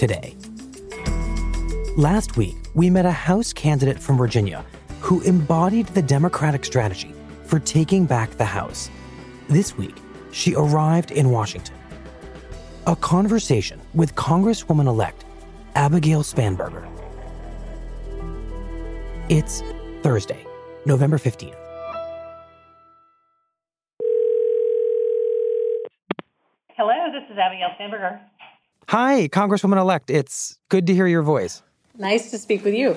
Today. Last week, we met a House candidate from Virginia who embodied the Democratic strategy for taking back the House. This week, she arrived in Washington. A conversation with Congresswoman elect Abigail Spanberger. It's Thursday, November 15th. Hello, this is Abigail Spanberger. Hi, Congresswoman elect. It's good to hear your voice. Nice to speak with you.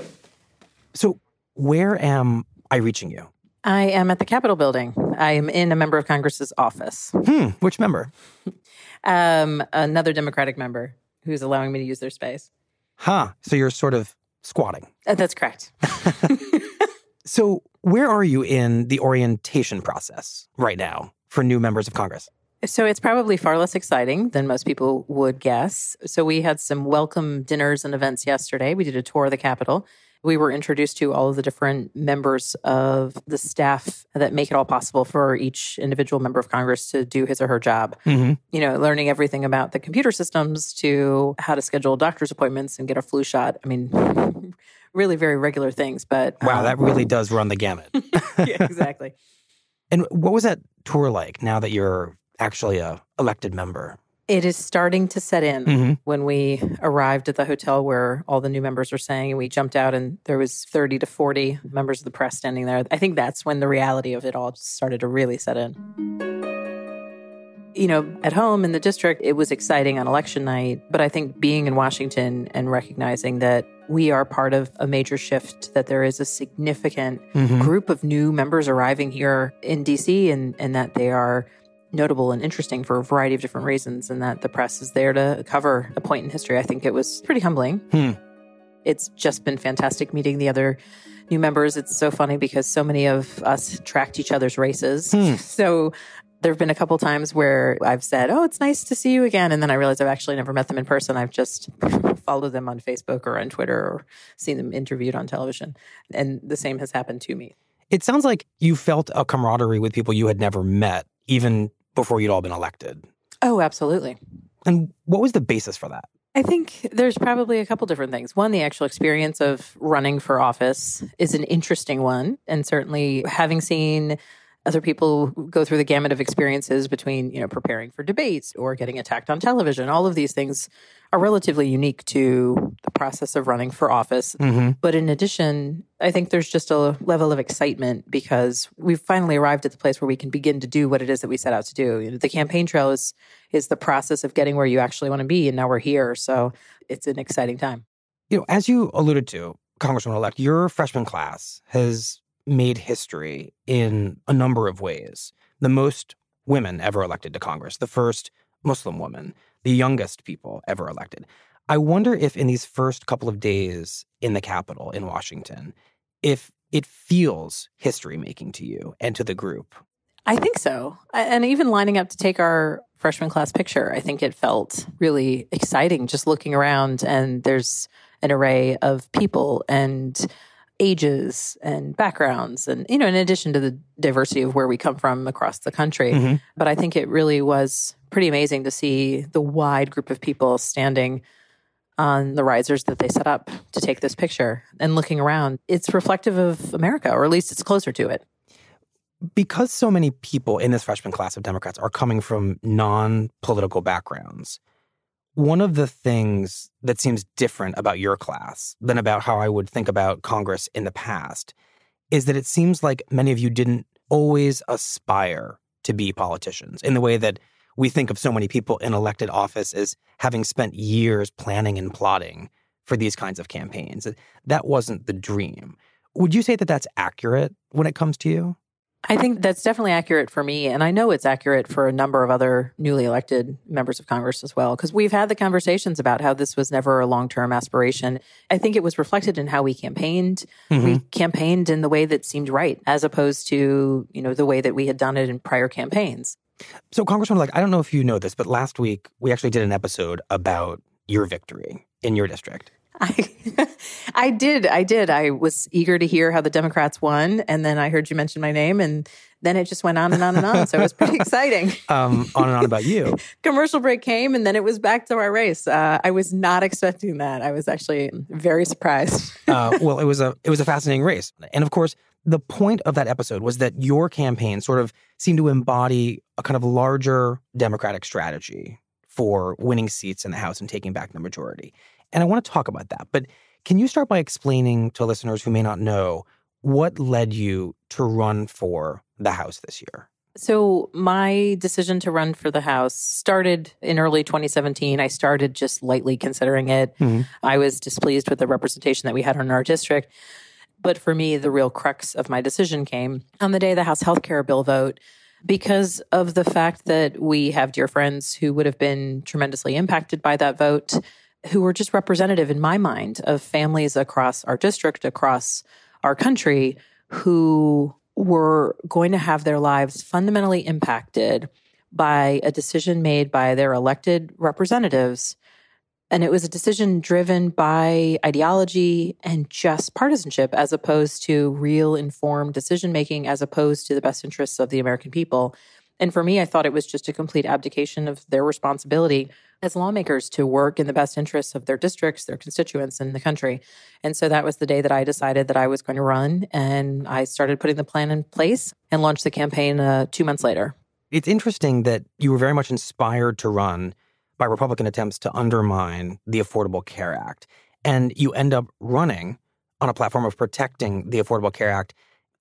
So, where am I reaching you? I am at the Capitol building. I am in a member of Congress's office. Hmm, which member? Um, another Democratic member who's allowing me to use their space. Huh, so you're sort of squatting. Uh, that's correct. So, where are you in the orientation process right now for new members of Congress? So it's probably far less exciting than most people would guess. So we had some welcome dinners and events yesterday. We did a tour of the Capitol. We were introduced to all of the different members of the staff that make it all possible for each individual member of Congress to do his or her job. Mm-hmm. You know, learning everything about the computer systems to how to schedule doctor's appointments and get a flu shot. I mean, really very regular things, but Wow, um, that really does run the gamut. yeah, exactly. and what was that tour like now that you're actually a elected member? It is starting to set in. Mhm. When we arrived at the hotel where all the new members were staying, and we jumped out, and there was thirty to forty members of the press standing there. I think that's when the reality of it all started to really set in. You know, at home in the district, it was exciting on election night, but I think being in Washington and recognizing that we are part of a major shift, that there is a significant Mhm. group of new members arriving here in DC and, and that they are notable and interesting for a variety of different reasons and that the press is there to cover a point in history. I think it was pretty humbling. Hmm. It's just been fantastic meeting the other new members. It's so funny because so many of us tracked each other's races. Hmm. So there have been a couple times where I've said, "Oh, it's nice to see you again," and then I realize I've actually never met them in person. I've just followed them on Facebook or on Twitter or seen them interviewed on television, and the same has happened to me. It sounds like you felt a camaraderie with people you had never met, even before you'd all been elected. Oh, absolutely. And what was the basis for that? I think there's probably a couple different things. One, the actual experience of running for office is an interesting one. And certainly having seen other people go through the gamut of experiences between, you know, preparing for debates or getting attacked on television, all of these things are relatively unique to process of running for office. Mm-hmm. But in addition, I think there's just a level of excitement because we've finally arrived at the place where we can begin to do what it is that we set out to do. You know, the campaign trail is is the process of getting where you actually want to be, and now we're here. So it's an exciting time. You know, as you alluded to, Congresswoman elect, your freshman class has made history in a number of ways. The most women ever elected to Congress, the first Muslim woman, the youngest people ever elected. I wonder if in these first couple of days in the Capitol in Washington, if it feels history making to you and to the group. I think so. And even lining up to take our freshman class picture, I think it felt really exciting just looking around and there's an array of people and ages and backgrounds and you know in addition to the diversity of where we come from across the country Mhm. but i think it really was pretty amazing to see the wide group of people standing on the risers that they set up to take this picture and looking around. It's reflective of America, or at least it's closer to it. Because so many people in this freshman class of Democrats are coming from non political backgrounds, one of the things that seems different about your class than about how I would think about Congress in the past is that it seems like many of you didn't always aspire to be politicians in the way that we think of so many people in elected office as having spent years planning and plotting for these kinds of campaigns. That wasn't the dream. Would you say that that's accurate when it comes to you? I think that's definitely accurate for me. And I know it's accurate for a number of other newly elected members of Congress as well, because we've had the conversations about how this was never a long term aspiration. I think it was reflected in how we campaigned. Mm-hmm. We campaigned in the way that seemed right, as opposed to, you know, the way that we had done it in prior campaigns. So, Congresswoman, like, I don't know if you know this, but last week we actually did an episode about your victory in your district. I, I did. I did. I was eager to hear how the Democrats won. And then I heard you mention my name, and then it just went on and on and on. So it was pretty exciting. Um, on and on about you. Commercial break came, and then it was back to our race. Uh, I was not expecting that. I was actually very surprised. uh, well, it was a it was a fascinating race, and of course, the point of that episode was that your campaign sort of seemed to embody a kind of larger Democratic strategy for winning seats in the House and taking back the majority. And I want to talk about that. But can you start by explaining to listeners who may not know what led you to run for the House this year? So, my decision to run for the House started in early 2017. I started just lightly considering it. Mm-hmm. I was displeased with the representation that we had in our district. But for me, the real crux of my decision came on the day of the House health care bill vote because of the fact that we have dear friends who would have been tremendously impacted by that vote who were just representative in my mind of families across our district, across our country, who were going to have their lives fundamentally impacted by a decision made by their elected representatives. And it was a decision driven by ideology and just partisanship, as opposed to real informed decision making, as opposed to the best interests of the American people. And for me, I thought it was just a complete abdication of their responsibility as lawmakers to work in the best interests of their districts, their constituents, and the country. And so that was the day that I decided that I was going to run. And I started putting the plan in place and launched the campaign uh, two months later. It's interesting that you were very much inspired to run by Republican attempts to undermine the Affordable Care Act. And you end up running on a platform of protecting the Affordable Care Act.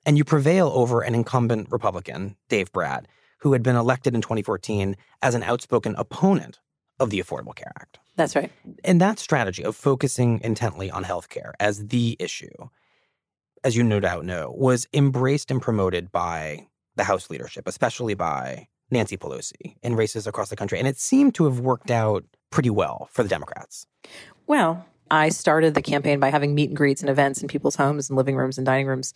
And you prevail over an incumbent Republican, Dave Brat, who had been elected in 2014 as an outspoken opponent of the Affordable Care Act. That's right. And that strategy of focusing intently on healthcare as the issue, as you no doubt know, was embraced and promoted by the House leadership, especially by Nancy Pelosi in races across the country. And it seemed to have worked out pretty well for the Democrats. Well, I started the campaign by having meet and greets and events in people's homes and living rooms and dining rooms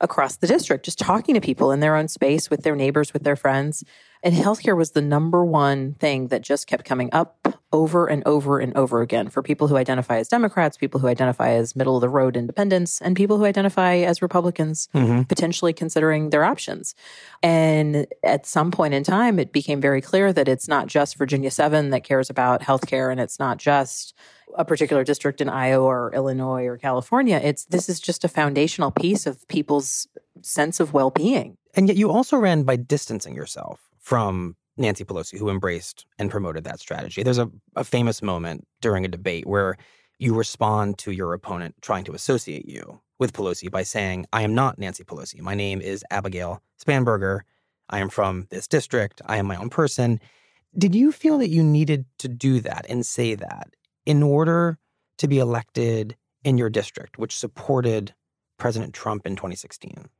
across the district, just talking to people in their own space with their neighbors, with their friends. And healthcare was the number one thing that just kept coming up over and over and over again for people who identify as Democrats, people who identify as middle of the road independents, and people who identify as Republicans, mm-hmm. potentially considering their options. And at some point in time, it became very clear that it's not just Virginia 7 that cares about healthcare, and it's not just a particular district in Iowa or Illinois or California. It's this is just a foundational piece of people's sense of well-being. And yet you also ran by distancing yourself from Nancy Pelosi, who embraced and promoted that strategy. There's a, a famous moment during a debate where you respond to your opponent trying to associate you with Pelosi by saying, I am not Nancy Pelosi. My name is Abigail Spanberger. I am from this district. I am my own person. Did you feel that you needed to do that and say that in order to be elected in your district, which supported President Trump in 2016?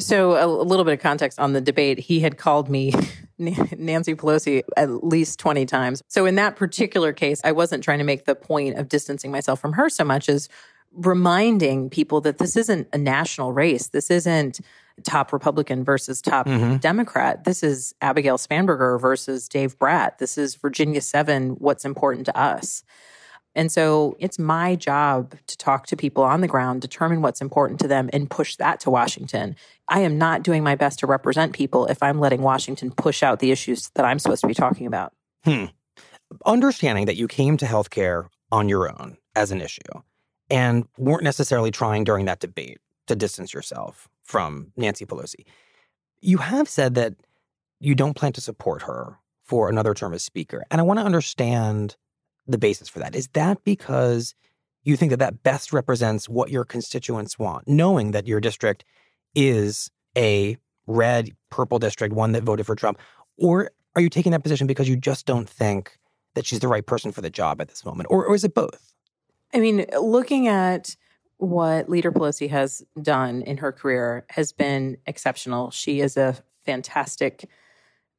So, a little bit of context on the debate. He had called me Nancy Pelosi at least 20 times. So, in that particular case, I wasn't trying to make the point of distancing myself from her so much as reminding people that this isn't a national race. This isn't top Republican versus top mm-hmm. Democrat. This is Abigail Spanberger versus Dave Brat. This is Virginia 7, what's important to us. And so it's my job to talk to people on the ground, determine what's important to them, and push that to Washington. I am not doing my best to represent people if I'm letting Washington push out the issues that I'm supposed to be talking about. Hmm. Understanding that you came to healthcare on your own as an issue and weren't necessarily trying during that debate to distance yourself from Nancy Pelosi. You have said that you don't plan to support her for another term as speaker. And I want to understand the basis for that. Is that because you think that that best represents what your constituents want, knowing that your district is a red, purple district, one that voted for Trump? Or are you taking that position because you just don't think that she's the right person for the job at this moment? Or, or is it both? I mean, looking at what Leader Pelosi has done in her career has been exceptional. She is a fantastic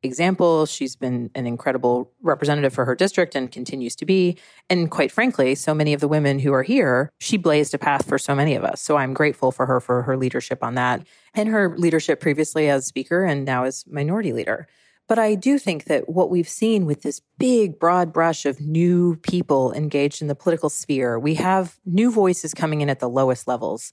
example. She's been an incredible representative for her district and continues to be. And quite frankly, so many of the women who are here, she blazed a path for so many of us. So I'm grateful for her for her leadership on that and her leadership previously as speaker and now as minority leader. But I do think that what we've seen with this big, broad brush of new people engaged in the political sphere, we have new voices coming in at the lowest levels.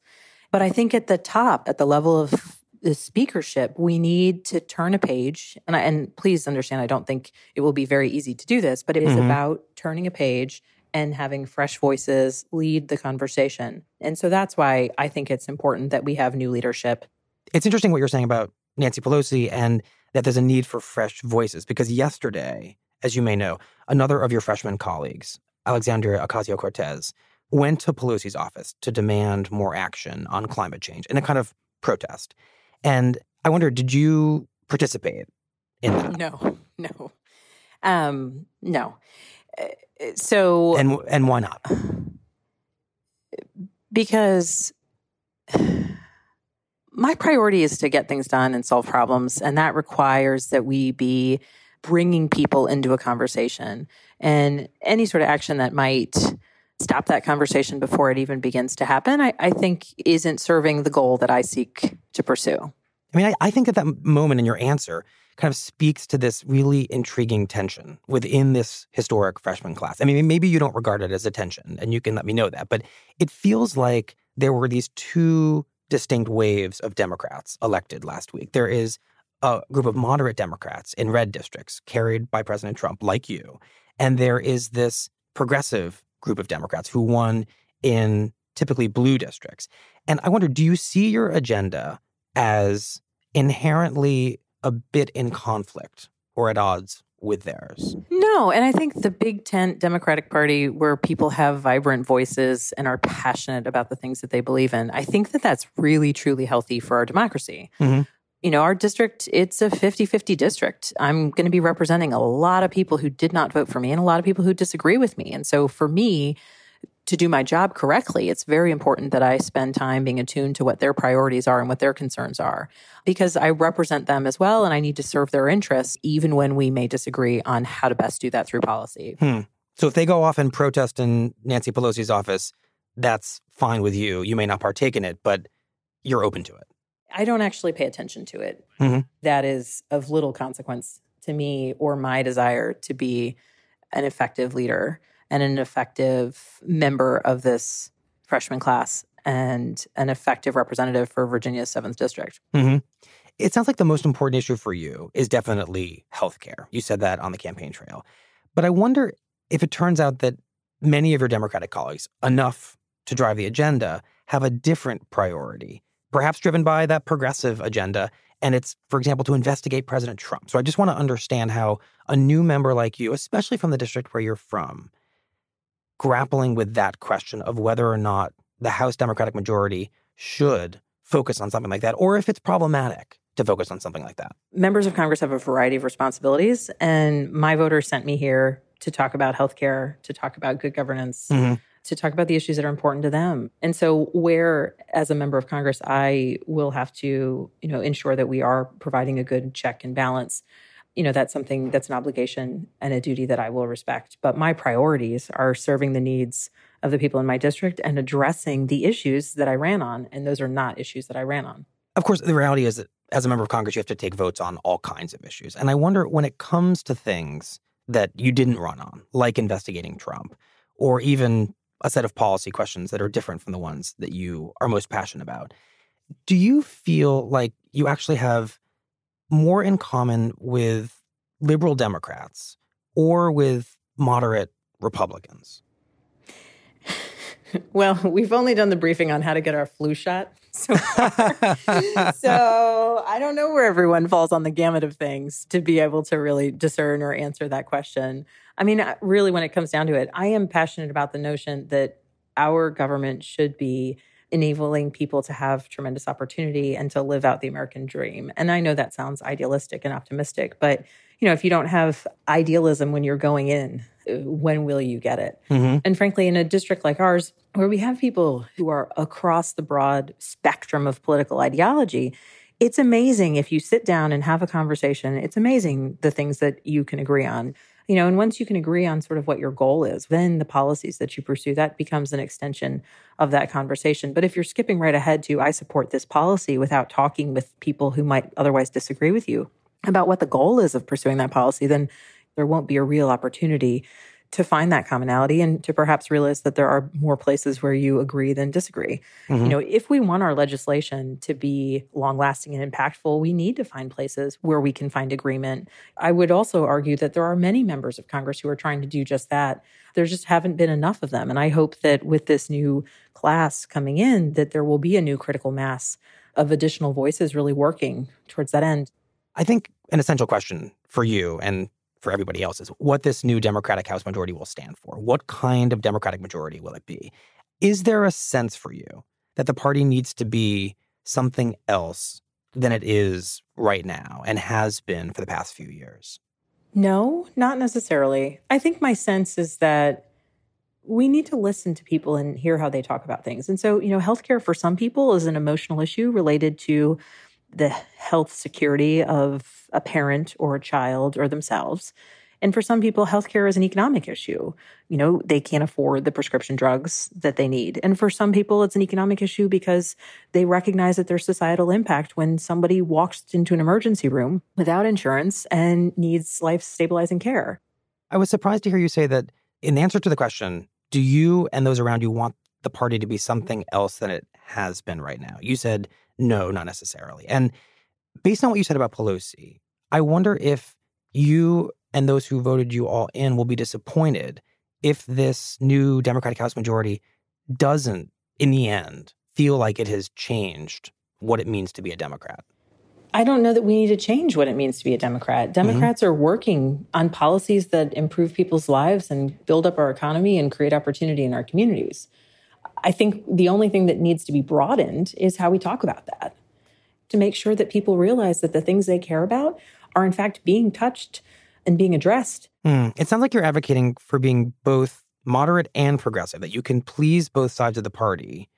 But I think at the top, at the level of the speakership, we need to turn a page. And, I, and please understand, I don't think it will be very easy to do this, but it is mm-hmm. about turning a page and having fresh voices lead the conversation. And so that's why I think it's important that we have new leadership. It's interesting what you're saying about Nancy Pelosi and that there's a need for fresh voices because yesterday, as you may know, another of your freshman colleagues, Alexandria Ocasio Cortez, went to Pelosi's office to demand more action on climate change in a kind of protest. And I wonder, did you participate in that? No, no, um, no. Uh, so and and why not? Because my priority is to get things done and solve problems. And that requires that we be bringing people into a conversation and any sort of action that might stop that conversation before it even begins to happen, I, I think isn't serving the goal that I seek to pursue. I mean, I, I think that that moment in your answer kind of speaks to this really intriguing tension within this historic freshman class. I mean, maybe you don't regard it as a tension, and you can let me know that, but it feels like there were these two distinct waves of Democrats elected last week. There is a group of moderate Democrats in red districts carried by President Trump, like you. And there is this progressive group of Democrats who won in typically blue districts. And I wonder do you see your agenda as inherently a bit in conflict or at odds with theirs. No, and I think the big tent Democratic Party, where people have vibrant voices and are passionate about the things that they believe in, I think that that's really, truly healthy for our democracy. Mm-hmm. You know, our district, it's a 50 50 district. I'm going to be representing a lot of people who did not vote for me and a lot of people who disagree with me. And so for me, to do my job correctly, it's very important that I spend time being attuned to what their priorities are and what their concerns are because I represent them as well and I need to serve their interests even when we may disagree on how to best do that through policy. Hmm. So if they go off and protest in Nancy Pelosi's office, that's fine with you. You may not partake in it, but you're open to it. I don't actually pay attention to it. Mm-hmm. That is of little consequence to me or my desire to be an effective leader and an effective member of this freshman class and an effective representative for Virginia's 7th District. Mm-hmm. It sounds like the most important issue for you is definitely healthcare. You said that on the campaign trail. But I wonder if it turns out that many of your Democratic colleagues, enough to drive the agenda, have a different priority, perhaps driven by that progressive agenda. And it's, for example, to investigate President Trump. So I just want to understand how a new member like you, especially from the district where you're from, grappling with that question of whether or not the House Democratic majority should focus on something like that, or if it's problematic to focus on something like that. Members of Congress have a variety of responsibilities, and my voters sent me here to talk about healthcare, to talk about good governance, mm-hmm. To talk about the issues that are important to them. And so, where as a member of Congress, I will have to, you know, ensure that we are providing a good check and balance you know that's something that's an obligation and a duty that I will respect. But my priorities are serving the needs of the people in my district and addressing the issues that I ran on, and those are not issues that I ran on. Of course, the reality is that as a member of Congress, you have to take votes on all kinds of issues. And I wonder when it comes to things that you didn't run on, like investigating Trump, or even a set of policy questions that are different from the ones that you are most passionate about. Do you feel like you actually have more in common with liberal Democrats or with moderate Republicans? Well, we've only done the briefing on how to get our flu shot so so I don't know where everyone falls on the gamut of things to be able to really discern or answer that question. I mean, really, when it comes down to it, I am passionate about the notion that our government should be enabling people to have tremendous opportunity and to live out the American dream. And I know that sounds idealistic and optimistic, but you know, if you don't have idealism when you're going in, when will you get it? Mm-hmm. And frankly, in a district like ours, where we have people who are across the broad spectrum of political ideology, it's amazing if you sit down and have a conversation. It's amazing the things that you can agree on. You know, and once you can agree on sort of what your goal is, then the policies that you pursue, that becomes an extension of that conversation. But if you're skipping right ahead to, I support this policy without talking with people who might otherwise disagree with you about what the goal is of pursuing that policy, then there won't be a real opportunity to find that commonality and to perhaps realize that there are more places where you agree than disagree. Mm-hmm. You know, if we want our legislation to be long lasting and impactful, we need to find places where we can find agreement. I would also argue that there are many members of Congress who are trying to do just that. There just haven't been enough of them. And I hope that with this new class coming in, that there will be a new critical mass of additional voices really working towards that end. I think an essential question for you and for everybody else is what this new Democratic House majority will stand for. What kind of Democratic majority will it be? Is there a sense for you that the party needs to be something else than it is right now and has been for the past few years? No, not necessarily. I think my sense is that we need to listen to people and hear how they talk about things. And so, you know, healthcare for some people is an emotional issue related to the health security of a parent or a child or themselves. And for some people, healthcare is an economic issue. You know, they can't afford the prescription drugs that they need. And for some people, it's an economic issue because they recognize that there's societal impact when somebody walks into an emergency room without insurance and needs life stabilizing care. I was surprised to hear you say that in answer to the question, do you and those around you want the party to be something else than it has been right now? You said no, not necessarily. And based on what you said about Pelosi, I wonder if you and those who voted you all in will be disappointed if this new Democratic House majority doesn't, in the end, feel like it has changed what it means to be a Democrat. I don't know that we need to change what it means to be a Democrat. Mm-hmm. Democrats mm-hmm. are working on policies that improve people's lives and build up our economy and create opportunity in our communities. I think the only thing that needs to be broadened is how we talk about that to make sure that people realize that the things they care about are, in fact, being touched and being addressed. Mm. It sounds like you're advocating for being both moderate and progressive, that you can please both sides of the party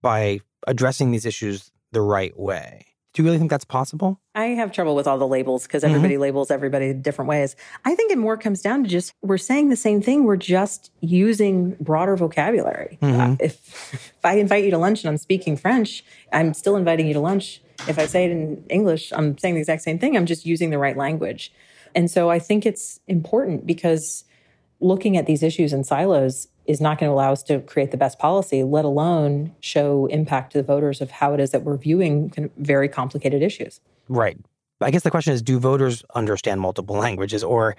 by addressing these issues the right way. Do you really think that's possible? I have trouble with all the labels because mm-hmm. everybody mm-hmm. labels everybody different ways. I think it more comes down to just we're saying the same thing. We're just using broader vocabulary. Mm-hmm. Uh, if, if I invite you to lunch and I'm speaking French, I'm still inviting you to lunch. If I say it in English, I'm saying the exact same thing. I'm just using the right language. And so I think it's important because looking at these issues in silos is not going to allow us to create the best policy, let alone show impact to the voters of how it is that we're viewing kind of very complicated issues. Right. I guess the question is do voters understand multiple languages or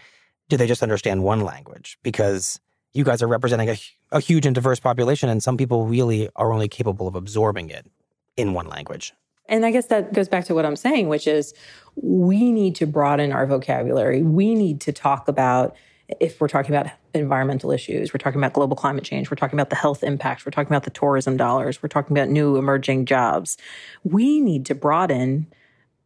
do they just understand one language? Because you guys are representing a, a huge and diverse population, and some people really are only capable of absorbing it in one language. And I guess that goes back to what I'm saying, which is we need to broaden our vocabulary. We need to talk about if we're talking about environmental issues, we're talking about global climate change, we're talking about the health impacts, we're talking about the tourism dollars, we're talking about new emerging jobs. We need to broaden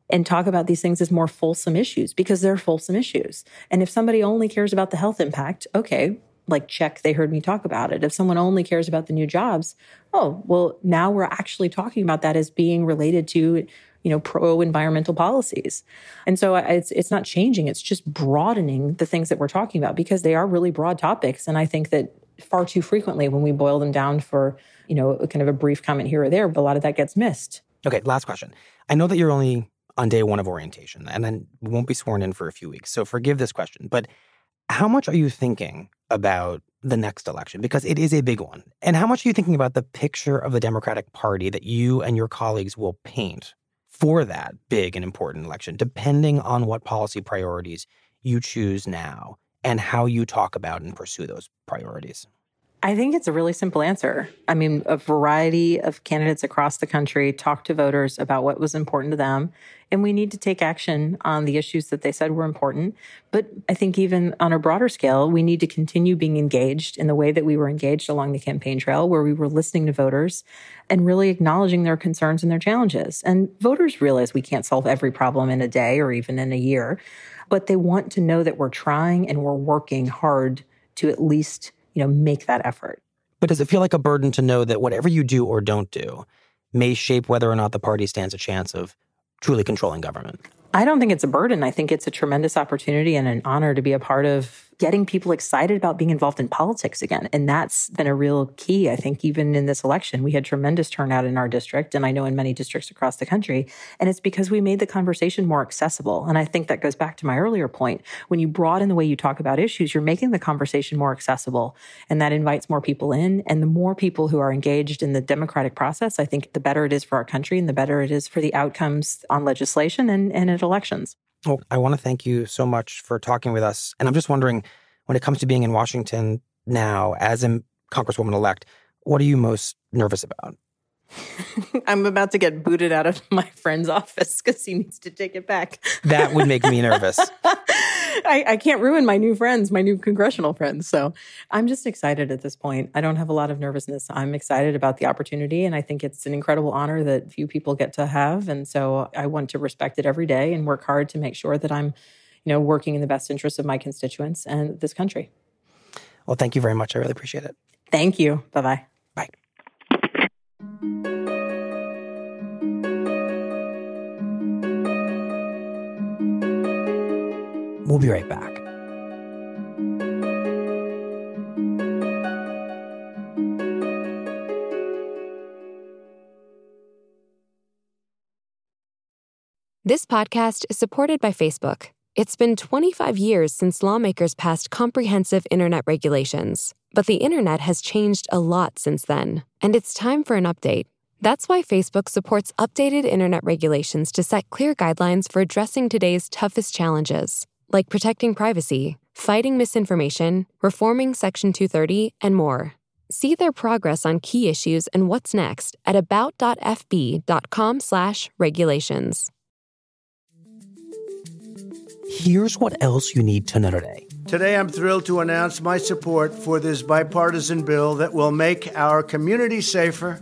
and talk about these things as more fulsome issues because they're fulsome issues. And if somebody only cares about the health impact, okay, like check, they heard me talk about it. If someone only cares about the new jobs, oh, well, now we're actually talking about that as being related to you know, pro environmental policies. And so it's, it's not changing. It's just broadening the things that we're talking about because they are really broad topics. And I think that far too frequently when we boil them down for, you know, kind of a brief comment here or there, a lot of that gets missed. Okay. Last question. I know that you're only on day one of orientation and then won't be sworn in for a few weeks. So forgive this question, but how much are you thinking about the next election? Because it is a big one. And how much are you thinking about the picture of the Democratic Party that you and your colleagues will paint for that big and important election, depending on what policy priorities you choose now and how you talk about and pursue those priorities? I think it's a really simple answer. I mean, a variety of candidates across the country talked to voters about what was important to them. And we need to take action on the issues that they said were important. But I think even on a broader scale, we need to continue being engaged in the way that we were engaged along the campaign trail, where we were listening to voters and really acknowledging their concerns and their challenges. And voters realize we can't solve every problem in a day or even in a year, but they want to know that we're trying and we're working hard to at least you know, make that effort. But does it feel like a burden to know that whatever you do or don't do may shape whether or not the party stands a chance of truly controlling government? I don't think it's a burden. I think it's a tremendous opportunity and an honor to be a part of getting people excited about being involved in politics again. And that's been a real key. I think even in this election, we had tremendous turnout in our district. And I know in many districts across the country. And it's because we made the conversation more accessible. And I think that goes back to my earlier point. When you broaden the way you talk about issues, you're making the conversation more accessible. And that invites more people in. And the more people who are engaged in the democratic process, I think the better it is for our country and the better it is for the outcomes on legislation and, and at elections. Well, I want to thank you so much for talking with us. And I'm just wondering, when it comes to being in Washington now as a Congresswoman elect, what are you most nervous about? I'm about to get booted out of my friend's office because he needs to take it back. That would make me nervous. I, I, can't ruin my new friends, my new congressional friends. So I'm just excited at this point. I don't have a lot of nervousness. I'm excited about the opportunity, and I think it's an incredible honor that few people get to have. And so I want to respect it every day and work hard to make sure that I'm, you know, working in the best interest of my constituents and this country. Well, thank you very much. I really appreciate it. Thank you. Bye bye. We'll be right back. This podcast is supported by Facebook. It's been 25 years since lawmakers passed comprehensive internet regulations, but the internet has changed a lot since then, and it's time for an update. That's why Facebook supports updated internet regulations to set clear guidelines for addressing today's toughest challenges like protecting privacy, fighting misinformation, reforming Section 230, and more. See their progress on key issues and what's next at about.fb.com/regulations. Here's what else you need to know today. Today, I'm thrilled to announce my support for this bipartisan bill that will make our community safer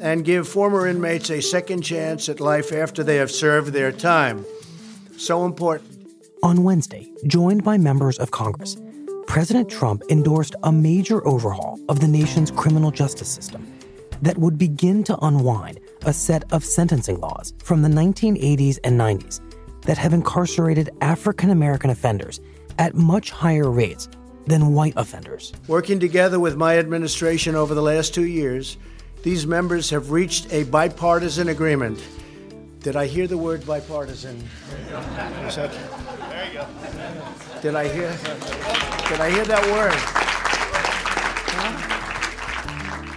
and give former inmates a second chance at life after they have served their time. So important. On Wednesday, joined by members of Congress, President Trump endorsed a major overhaul of the nation's criminal justice system that would begin to unwind a set of sentencing laws from the 1980s and 90s that have incarcerated African American offenders at much higher rates than white offenders. Working together with my administration over the last two years, these members have reached a bipartisan agreement. Did I hear the word bipartisan? There you go. Did I hear? Did I hear that word?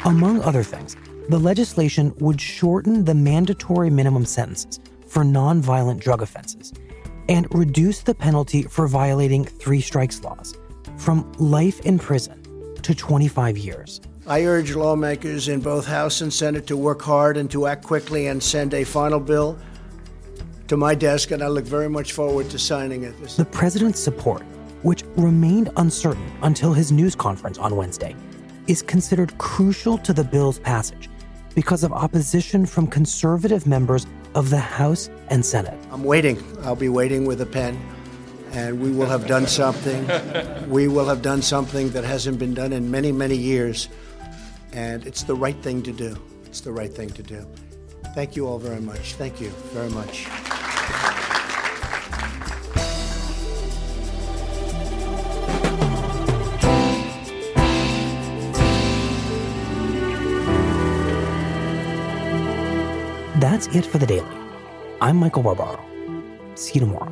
Among other things, the legislation would shorten the mandatory minimum sentences for nonviolent drug offenses and reduce the penalty for violating three strikes laws from life in prison to 25 years. I urge lawmakers in both House and Senate to work hard and to act quickly and send a final bill to my desk, and I look very much forward to signing it. The president's support, which remained uncertain until his news conference on Wednesday, is considered crucial to the bill's passage because of opposition from conservative members of the House and Senate. I'm waiting. I'll be waiting with a pen, and we will have done something. we will have done something that hasn't been done in many, many years, and it's the right thing to do. It's the right thing to do. Thank you all very much. Thank you very much. That's it for the daily. I'm Michael Barbaro. See you tomorrow.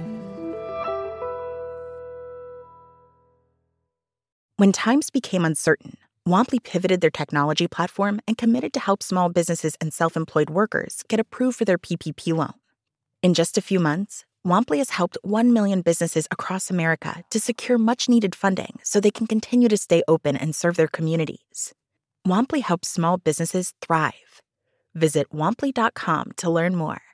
When times became uncertain, Womply pivoted their technology platform and committed to help small businesses and self employed workers get approved for their PPP loan. In just a few months, Womply has helped 1 million businesses across America to secure much needed funding so they can continue to stay open and serve their communities. Womply helps small businesses thrive. Visit womply.com to learn more.